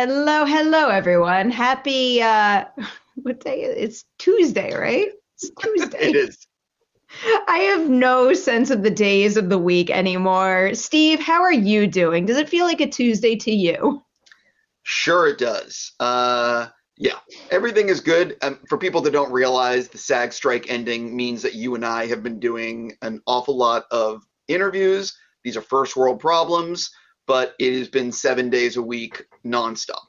Hello, hello, everyone. Happy, uh, what day? is it? It's Tuesday, right? It's Tuesday. It is. I have no sense of the days of the week anymore. Steve, how are you doing? Does it feel like a Tuesday to you? Sure, it does. Uh, yeah, everything is good. Um, for people that don't realize, the SAG strike ending means that you and I have been doing an awful lot of interviews. These are first world problems, but it has been seven days a week nonstop.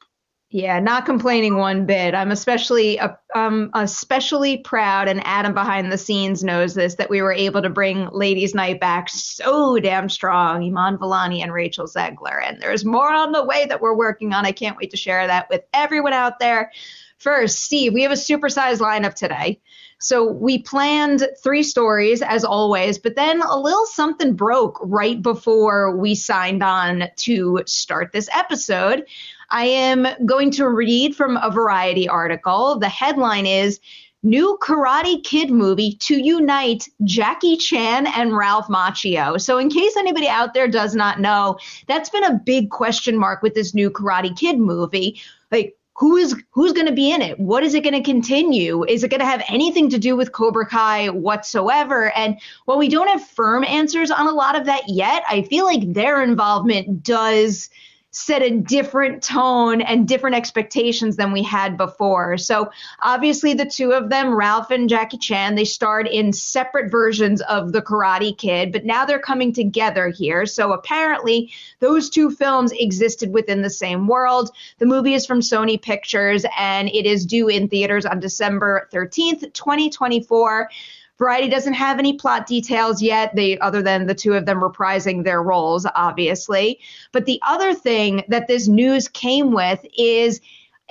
Yeah, not complaining one bit. I'm especially uh, um, especially proud, and Adam behind the scenes knows this, that we were able to bring Ladies Night back so damn strong. Iman Vellani and Rachel Zegler, and there's more on the way that we're working on. I can't wait to share that with everyone out there. First, Steve, we have a supersized lineup today. So we planned three stories as always, but then a little something broke right before we signed on to start this episode. I am going to read from a Variety article. The headline is New Karate Kid movie to unite Jackie Chan and Ralph Macchio. So, in case anybody out there does not know, that's been a big question mark with this new Karate Kid movie. Like, who is who's going to be in it? What is it going to continue? Is it going to have anything to do with Cobra Kai whatsoever? And while we don't have firm answers on a lot of that yet, I feel like their involvement does set a different tone and different expectations than we had before. So obviously the two of them, Ralph and Jackie Chan, they starred in separate versions of The Karate Kid, but now they're coming together here. So apparently those two films existed within the same world. The movie is from Sony Pictures and it is due in theaters on December 13th, 2024. Variety doesn't have any plot details yet, they other than the two of them reprising their roles, obviously. But the other thing that this news came with is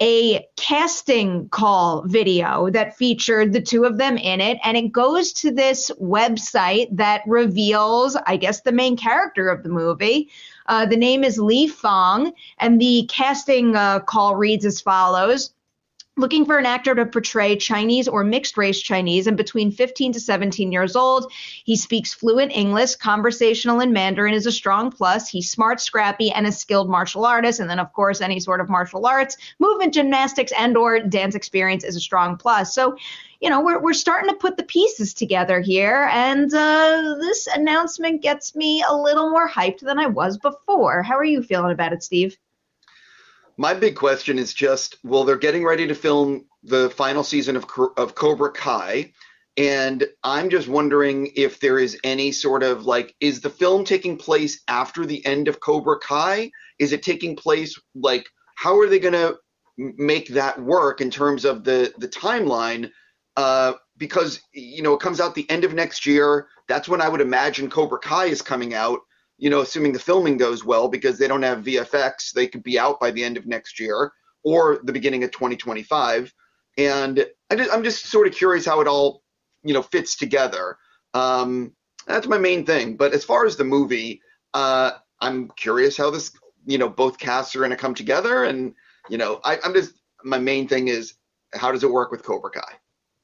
a casting call video that featured the two of them in it. And it goes to this website that reveals, I guess, the main character of the movie. Uh, the name is Lee Fong, and the casting uh, call reads as follows looking for an actor to portray Chinese or mixed race Chinese and between 15 to 17 years old. He speaks fluent English, conversational in Mandarin is a strong plus. He's smart, scrappy, and a skilled martial artist. And then, of course, any sort of martial arts, movement, gymnastics, and or dance experience is a strong plus. So, you know, we're, we're starting to put the pieces together here. And uh, this announcement gets me a little more hyped than I was before. How are you feeling about it, Steve? My big question is just well, they're getting ready to film the final season of of Cobra Kai, and I'm just wondering if there is any sort of like, is the film taking place after the end of Cobra Kai? Is it taking place like how are they going to make that work in terms of the the timeline? Uh, because you know it comes out the end of next year. That's when I would imagine Cobra Kai is coming out you know, assuming the filming goes well, because they don't have VFX, they could be out by the end of next year. or the beginning of 2025. And I just, I'm just sort of curious how it all, you know, fits together. Um, that's my main thing. But as far as the movie, uh, I'm curious how this, you know, both casts are going to come together. And, you know, I, I'm just, my main thing is how does it work with Cobra Kai?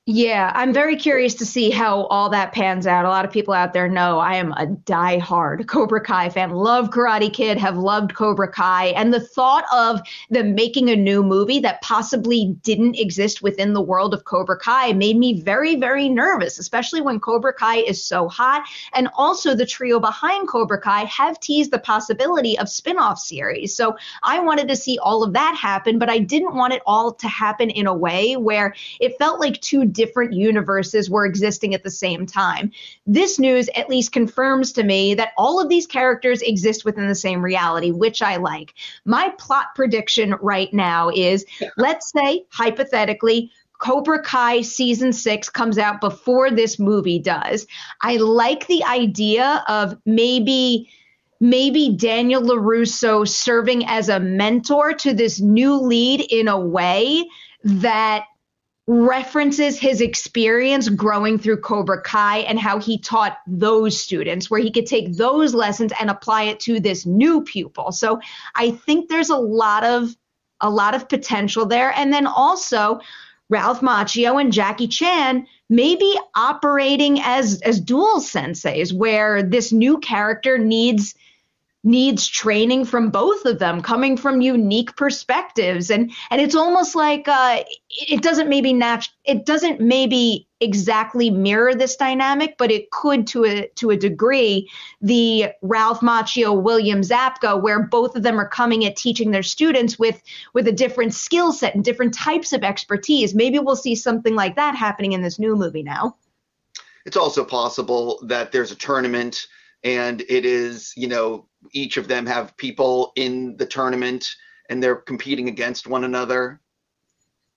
Yeah, I'm very curious to see how all that pans out. A lot of people out there know I am a die-hard Cobra Kai fan. Love Karate Kid, have loved Cobra Kai, and the thought of them making a new movie that possibly didn't exist within the world of Cobra Kai made me very, very nervous, especially when Cobra Kai is so hot. And also, the trio behind Cobra Kai have teased the possibility of spin-off series. So I wanted to see all of that happen, but I didn't want it all to happen in a way where it felt like two different universes were existing at the same time. This news at least confirms to me that all of these characters exist within the same reality, which I like. My plot prediction right now is let's say, hypothetically, Cobra Kai season six comes out before this movie does. I like the idea of maybe maybe Daniel LaRusso serving as a mentor to this new lead in a way that references his experience growing through Cobra Kai and how he taught those students, where he could take those lessons and apply it to this new pupil. So I think there's a lot of a lot of potential there. And then also Ralph Macchio and Jackie Chan maybe operating as as dual senseis, where this new character needs needs training from both of them coming from unique perspectives. And and it's almost like uh, it doesn't maybe nat- it doesn't maybe exactly mirror this dynamic but it could to a to a degree. The Ralph Macchio William Zabka where both of them are coming at teaching their students with with a different skill set and different types of expertise. Maybe we'll see something like that happening in this new movie now. It's also possible that there's a tournament and it is you know each of them have people in the tournament and they're competing against one another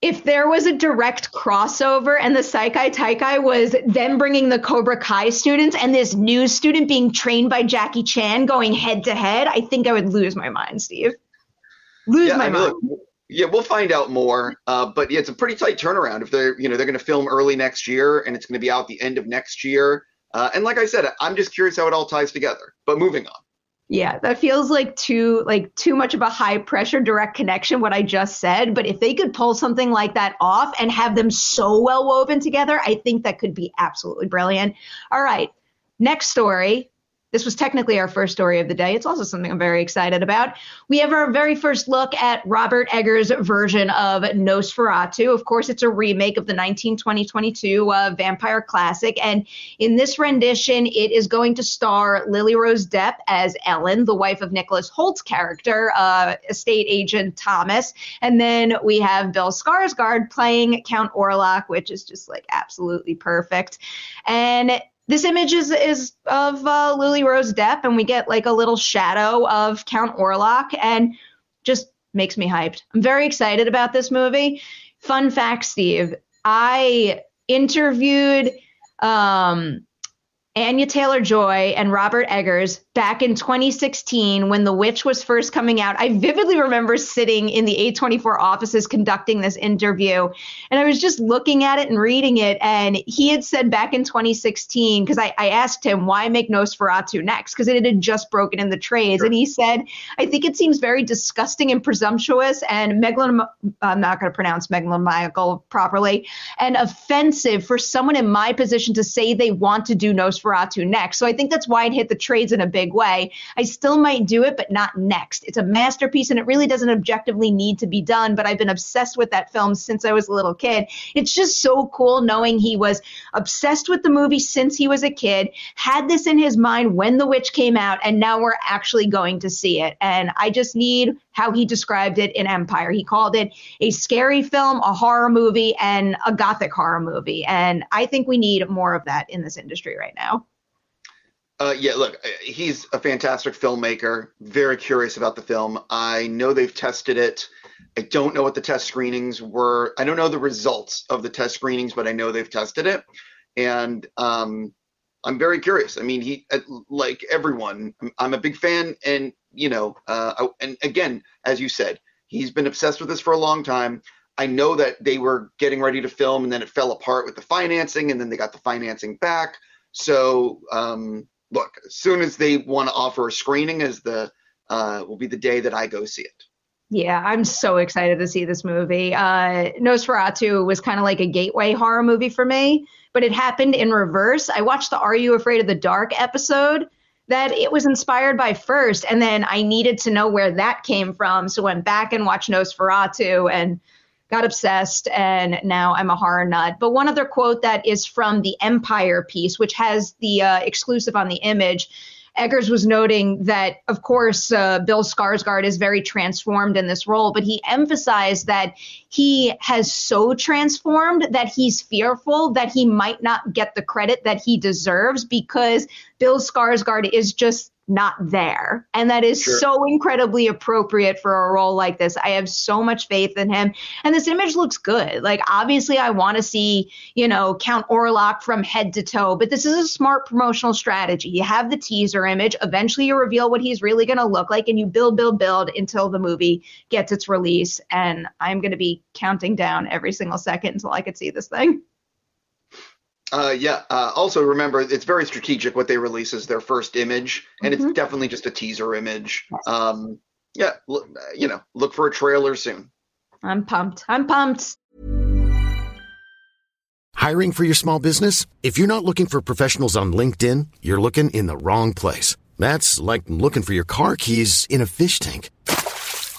if there was a direct crossover and the Sekai Taikai was them bringing the Cobra Kai students and this new student being trained by Jackie Chan going head to head, I think I would lose my mind, Steve. Lose yeah, my I mean, mind. look, yeah, we'll find out more. Uh, but yeah, it's a pretty tight turnaround. If they're you know they're going to film early next year and it's going to be out the end of next year. Uh, and like I said, I'm just curious how it all ties together. But moving on. Yeah, that feels like too like too much of a high pressure direct connection what I just said, but if they could pull something like that off and have them so well woven together, I think that could be absolutely brilliant. All right. Next story. This was technically our first story of the day. It's also something I'm very excited about. We have our very first look at Robert Eggers' version of Nosferatu. Of course, it's a remake of the 1920-22 uh, vampire classic, and in this rendition, it is going to star Lily Rose Depp as Ellen, the wife of Nicholas Hoult's character, uh, estate agent Thomas, and then we have Bill Skarsgård playing Count Orlok, which is just like absolutely perfect. And this image is is of uh, Lily Rose Depp, and we get like a little shadow of Count Orlok, and just makes me hyped. I'm very excited about this movie. Fun fact, Steve, I interviewed um, Anya Taylor Joy and Robert Eggers back in 2016 when The Witch was first coming out. I vividly remember sitting in the A24 offices conducting this interview, and I was just looking at it and reading it. And he had said back in 2016, because I, I, asked him why make Nosferatu next, because it had just broken in the trades. Sure. And he said, I think it seems very disgusting and presumptuous and megalom- I'm not going to pronounce megalomaniacal properly and offensive for someone in my position to say they want to do Nosferatu next. So I think that's why it hit the trades in a big big way. I still might do it, but not next. It's a masterpiece and it really doesn't objectively need to be done, but I've been obsessed with that film since I was a little kid. It's just so cool knowing he was obsessed with the movie since he was a kid, had this in his mind when The Witch came out, and now we're actually going to see it. And I just need how he described it in Empire. He called it a scary film, a horror movie, and a gothic horror movie. And I think we need more of that in this industry right now. Uh, yeah, look, uh, he's a fantastic filmmaker. Very curious about the film. I know they've tested it. I don't know what the test screenings were. I don't know the results of the test screenings, but I know they've tested it, and um, I'm very curious. I mean, he uh, like everyone. I'm a big fan, and you know, uh, and again, as you said, He's been obsessed with this for a long time. I know that they were getting ready to film and then it fell apart with the financing and then they got the financing back. So um, look, as soon as they want to offer a screening, as the uh, will be the day that I go see it. Yeah, I'm so excited to see this movie. Uh, Nosferatu was kind of like a gateway horror movie for me, but it happened in reverse. I watched the Are You Afraid of the Dark episode that it was inspired by first, and then I needed to know where that came from. So went back and watched Nosferatu and got obsessed, and now I'm a horror nut. But one other quote that is from the Empire piece, which has the uh, exclusive on the image. Eggers was noting that, of course, uh, Bill Skarsgård is very transformed in this role, but he emphasized that he has so transformed that he's fearful that he might not get the credit that he deserves because Bill Skarsgård is just not there. And that is sure. so incredibly appropriate for a role like this. I have so much faith in him. And this image looks good. Like, obviously, I want to see, you know, Count Orlok from head to toe, but this is a smart promotional strategy. You have the teaser image, eventually, you reveal what he's really going to look like, and you build, build, build until the movie gets its release. And I'm going to be counting down every single second until I could see this thing. Uh, yeah. Uh, also, remember it's very strategic what they release as their first image, and mm-hmm. it's definitely just a teaser image. Um, yeah, look, you know, look for a trailer soon. I'm pumped. I'm pumped. Hiring for your small business? If you're not looking for professionals on LinkedIn, you're looking in the wrong place. That's like looking for your car keys in a fish tank.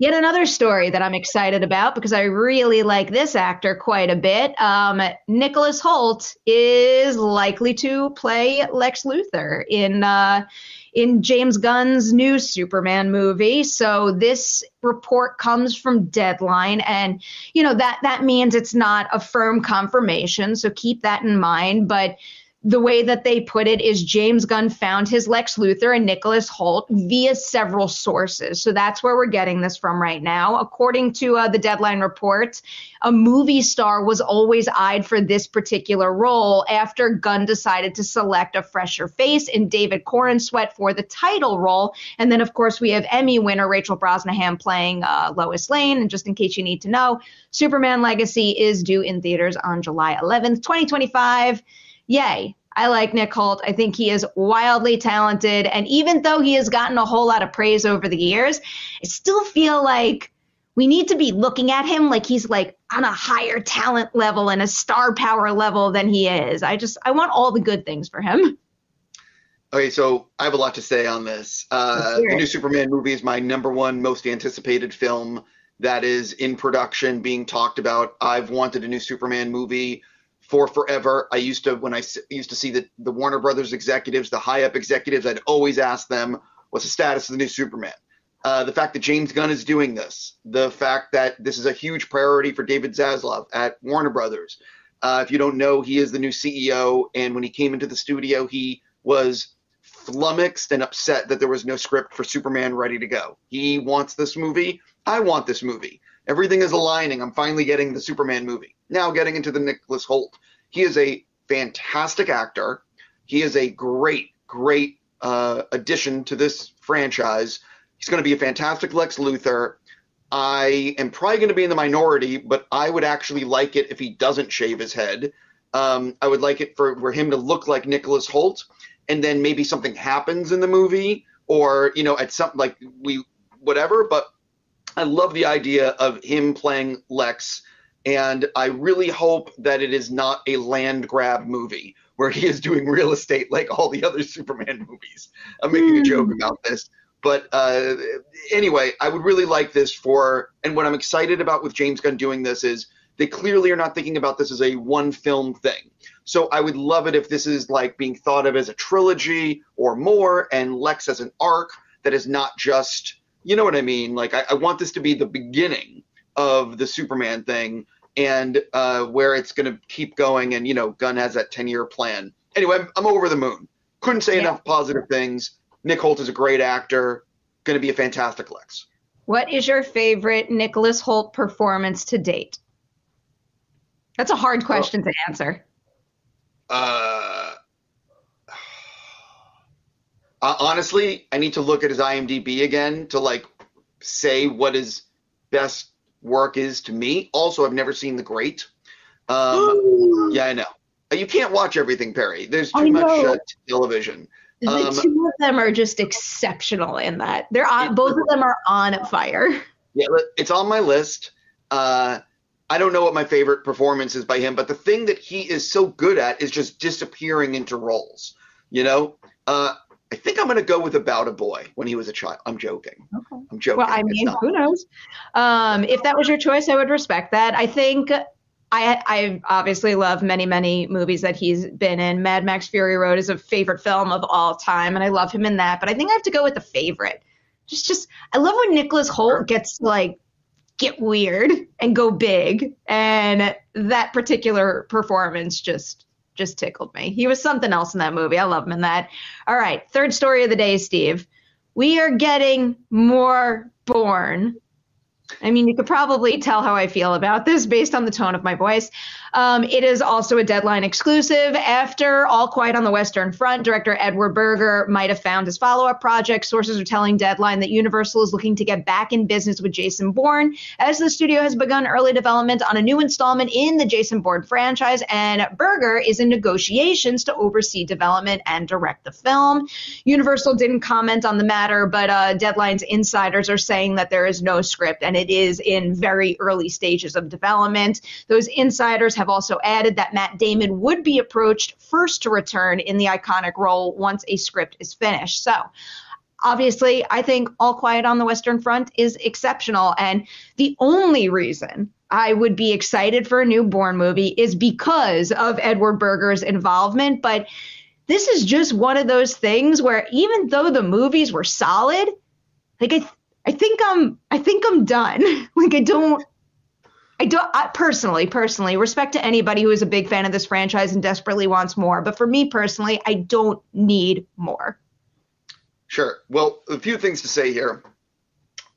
Yet another story that I'm excited about because I really like this actor quite a bit. Um, Nicholas Hoult is likely to play Lex Luthor in uh, in James Gunn's new Superman movie. So this report comes from Deadline, and you know that that means it's not a firm confirmation. So keep that in mind, but the way that they put it is James Gunn found his Lex Luthor and Nicholas Hoult via several sources. So that's where we're getting this from right now. According to uh, the Deadline report, a movie star was always eyed for this particular role after Gunn decided to select a fresher face in David Corenswet for the title role. And then, of course, we have Emmy winner Rachel Brosnahan playing uh, Lois Lane. And just in case you need to know, Superman Legacy is due in theaters on July 11th, 2025 yay. I like Nick Hoult. I think he is wildly talented. And even though he has gotten a whole lot of praise over the years, I still feel like we need to be looking at him like he's like on a higher talent level and a star power level than he is. I just, I want all the good things for him. Okay, so I have a lot to say on this. Uh, the new Superman movie is my number one most anticipated film that is in production, being talked about. I've wanted a new Superman movie for forever. I used to when I used to see the the Warner Brothers executives, the high up executives, I'd always ask them, "What's the status of the new Superman?" Uh, the fact that James Gunn is doing this, the fact that this is a huge priority for David Zaslav at Warner Brothers. Uh, if you don't know, he is the new CEO, and when he came into the studio, he was flummoxed and upset that there was no script for Superman ready to go. He wants this movie. I want this movie. Everything is aligning. I'm finally getting the Superman movie. Now getting into the Nicholas Hoult, He is a fantastic actor. He is a great, great uh, addition to this franchise. He's going to be a fantastic Lex Luthor. I am probably going to be in the minority, but I would actually like it if he doesn't shave his head. Um, I would like it for, for him to look like Nicholas Hoult, and then maybe something happens in the movie, or you know, at some like we whatever. But I love the idea of him playing Lex, and I really hope that it is not a land grab movie where he is doing real estate like all the other Superman movies. I'm making mm. a joke hmm. about this. But uh, anyway, I would really like this for, and what I'm excited about with James Gunn doing this is they clearly are not thinking about this as a one film thing. So I would love it if this is like being thought of as a trilogy or more, and Lex as an arc that is not just you know what I mean? Like, I, I want this to be the beginning of the Superman thing. And uh, where it's going to keep going. And you know, Gunn has that ten year plan. Anyway, I'm, I'm, over the moon. Couldn't say yeah. enough positive things. Nick Hoult is a great actor. Going to be a fantastic Lex. What is your favorite Nicholas Hoult performance to date? That's a hard question oh. to answer. Uh, honestly, I need to look at his IMDb again to like say what his best work is to me. Also, I've never seen The Great. Um, yeah, I know. You can't watch everything, Perri. There's too much uh, television. The um, two of them are just exceptional in that. They're on, both of them are on fire. Yeah, it's on my list. Uh, I don't know what my favorite performance is by him, but the thing that he is so good at is just disappearing into roles. You know, uh, I think I'm going to go with About a Boy when he was a child. I'm joking. Okay. I'm joking. Well, I mean, who knows? Um, if that was your choice, I would respect that. I think I I obviously love many many movies that he's been in. Mad Max Fury Road is a favorite film of all time, and I love him in that. But I think I have to go with the favorite. Just just I love when Nicholas Hoult gets like get weird and go big, and that particular performance just just tickled me. He was something else in that movie. I love him in that. All right, third story of the day, Steve. We are getting more Bourne. I mean, you could probably tell how I feel about this based on the tone of my voice. Um, it is also a deadline exclusive. After All Quiet on the Western Front, director Edward Berger might have found his follow up project. Sources are telling Deadline that Universal is looking to get back in business with Jason Bourne, as the studio has begun early development on a new installment in the Jason Bourne franchise, and Berger is in negotiations to oversee development and direct the film. Universal didn't comment on the matter, but uh, Deadline's insiders are saying that there is no script and it is in very early stages of development. Those insiders have also added that Matt Damon would be approached first to return in the iconic role once a script is finished. So, obviously, I think All Quiet on the Western Front is exceptional. And the only reason I would be excited for a new Bourne movie is because of Edward Berger's involvement. But this is just one of those things where even though the movies were solid, like I, I think I'm, I think I'm done. like I don't, I don't I personally, personally, respect to anybody who is a big fan of this franchise and desperately wants more. But for me personally, I don't need more. Sure. Well, a few things to say here.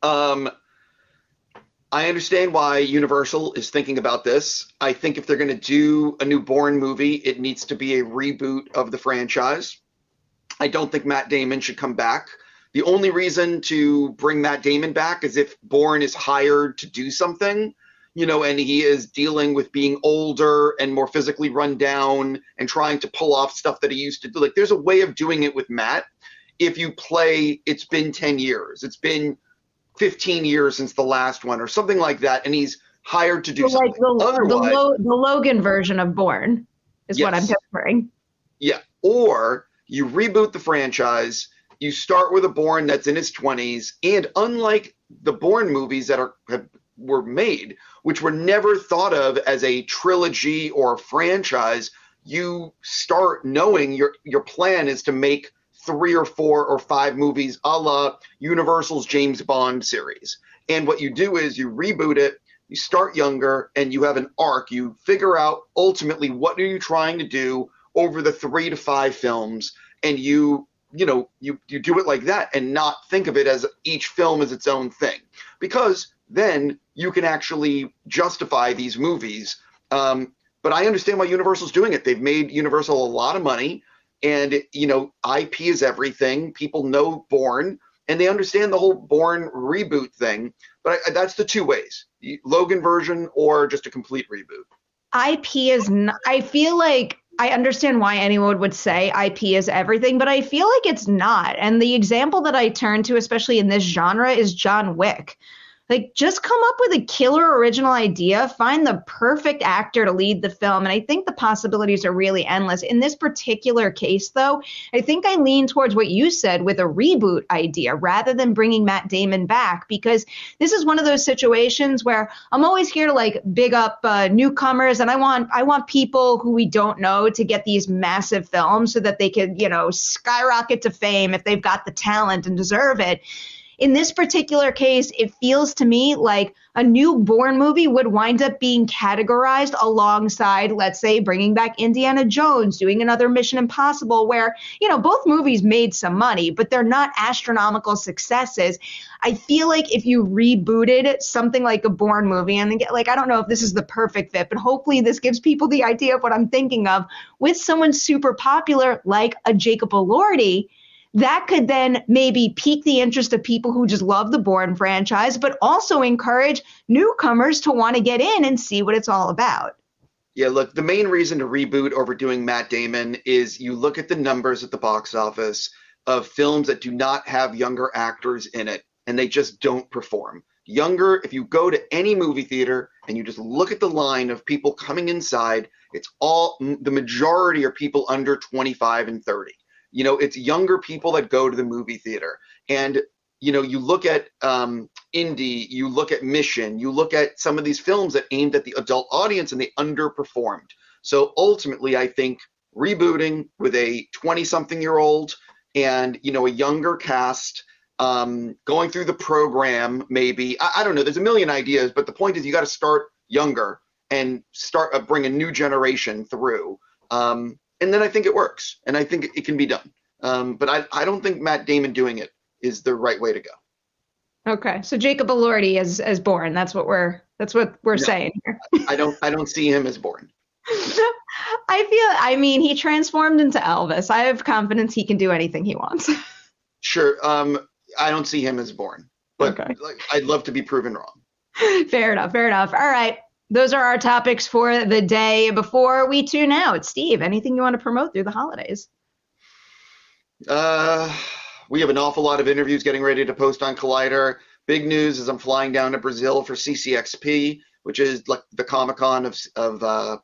Um, I understand why Universal is thinking about this. I think if they're going to do a new Bourne movie, it needs to be a reboot of the franchise. I don't think Matt Damon should come back. The only reason to bring Matt Damon back is if Bourne is hired to do something you know, and he is dealing with being older and more physically run down and trying to pull off stuff that he used to do. Like there's a way of doing it with Matt. If you play, it's been 10 years, it's been 15 years since the last one, or something like that, and he's hired to do so something. Like the, Otherwise, the, Lo- the, Logan version of Bourne is yes. what I'm picturing. Yeah. Or you reboot the franchise, you start with a Bourne that's in his 20s, and unlike the Bourne movies that are have, were made, which were never thought of as a trilogy or a franchise, you start knowing your your plan is to make three or four or five movies a la Universal's James Bond series. And what you do is you reboot it, you start younger, and you have an arc. You figure out ultimately what are you trying to do over the three to five films, and you you know you you do it like that and not think of it as each film as its own thing because then you can actually justify these movies. Um, but I understand why Universal's doing it. They've made Universal a lot of money, and you know, IP is everything. People know Bourne, and they understand the whole Bourne reboot thing. But I, that's the two ways: Logan version or just a complete reboot. IP is. Not, I feel like I understand why anyone would say IP is everything, but I feel like it's not. And the example that I turn to, especially in this genre, is John Wick. Like, just come up with a killer original idea, find the perfect actor to lead the film. And I think the possibilities are really endless. In this particular case, though, I think I lean towards what you said with a reboot idea rather than bringing Matt Damon back, because this is one of those situations where I'm always here to like big up uh, newcomers, and I want I want people who we don't know to get these massive films so that they can you know skyrocket to fame if they've got the talent and deserve it in this particular case, it feels to me like a new Bourne movie would wind up being categorized alongside, let's say, bringing back Indiana Jones, doing another Mission Impossible, where, you know, both movies made some money, but they're not astronomical successes. I feel like if you rebooted something like a Bourne movie, and get, like, I don't know if this is the perfect fit, but hopefully this gives people the idea of what I'm thinking of with someone super popular like a Jacob Elordi that could then maybe pique the interest of people who just love the Bourne franchise, but also encourage newcomers to want to get in and see what it's all about. Yeah, look, the main reason to reboot over doing Matt Damon is you look at the numbers at the box office of films that do not have younger actors in it and they just don't perform. Younger, if you go to any movie theater and you just look at the line of people coming inside, it's all the majority are people under 25 and 30 you know it's younger people that go to the movie theater. And you know you look at um, Indy you look at mission you look at some of these films that aimed at the adult audience and they underperformed. So ultimately i think rebooting with a 20 something year old and you know a younger cast um, going through the program maybe I, I, don't know there's a million ideas but the point is you got to start younger and start uh, bring a new generation through. Um, and then I think it works, and I think it can be done. Um, but I, I don't think Matt Damon doing it is the right way to go. Okay, so Jacob Elordi as as Bourne. That's what we're that's what we're no, saying here. I don't I don't see him as Bourne. I feel I mean he transformed into Elvis. I have confidence he can do anything he wants. sure. Um, I don't see him as Bourne, but okay. like, I'd love to be proven wrong. Fair enough. Fair enough. All right those are our topics for the day. Before we tune out, Steve, anything you want to promote through the holidays? Uh, we have an awful lot of interviews getting ready to post on Collider. Big news is I'm flying down to Brazil for CCXP, which is like the Comic Con of of uh,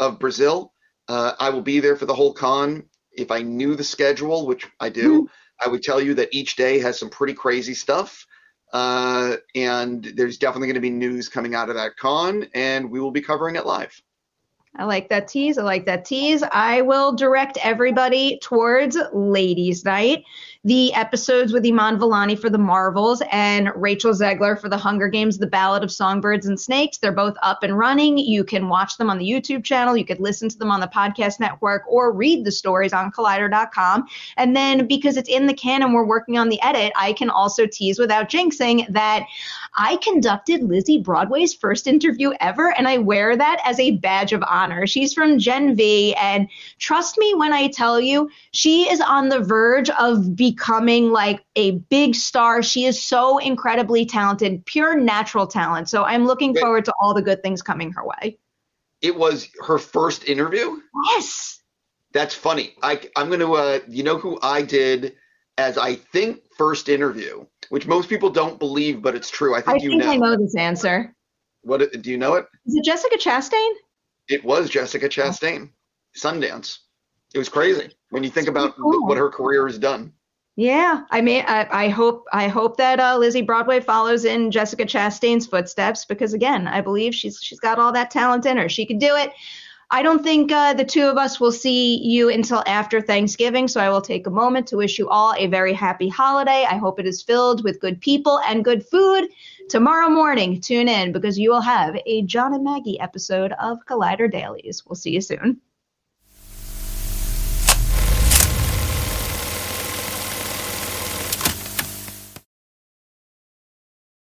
of Brazil. Uh, I will be there for the whole con. If I knew the schedule, which I do, mm-hmm. I would tell you that each day has some pretty crazy stuff. Uh, and there's definitely going to be news coming out of that con, and we will be covering it live. I like that tease. I like that tease. I will direct everybody towards Ladies' Night the episodes with Iman Vellani for the Marvels and Rachel Zegler for the Hunger Games, The Ballad of Songbirds and Snakes. They're both up and running. You can watch them on the YouTube channel. You could listen to them on the podcast network or read the stories on collider.com. And then because it's in the canon, we're working on the edit, I can also tease without jinxing that I conducted Lizze Broadway's first interview ever, and I wear that as a badge of honor. She's from Gen V, and trust me when I tell you, she is on the verge of becoming becoming like a big star. She is so incredibly talented, pure natural talent. So I'm looking forward to all the good things coming her way. It was her first interview? Yes. That's funny. I, I'm going to, uh, you know who I did as I think first interview, which most people don't believe, but it's true. I think I you think know. I know this answer. What do you know it? Is it Jessica Chastain? It was Jessica Chastain. Sundance. It was crazy when you think about cool. what her career has done. Yeah, I mean, I, I hope I hope that uh, Lizze Broadway follows in Jessica Chastain's footsteps because again, I believe she's she's got all that talent in her. She could do it. I don't think uh, the two of us will see you until after Thanksgiving, so I will take a moment to wish you all a very happy holiday. I hope it is filled with good people and good food. Tomorrow morning, tune in because you will have a John and Maggie episode of Collider Dailies. We'll see you soon.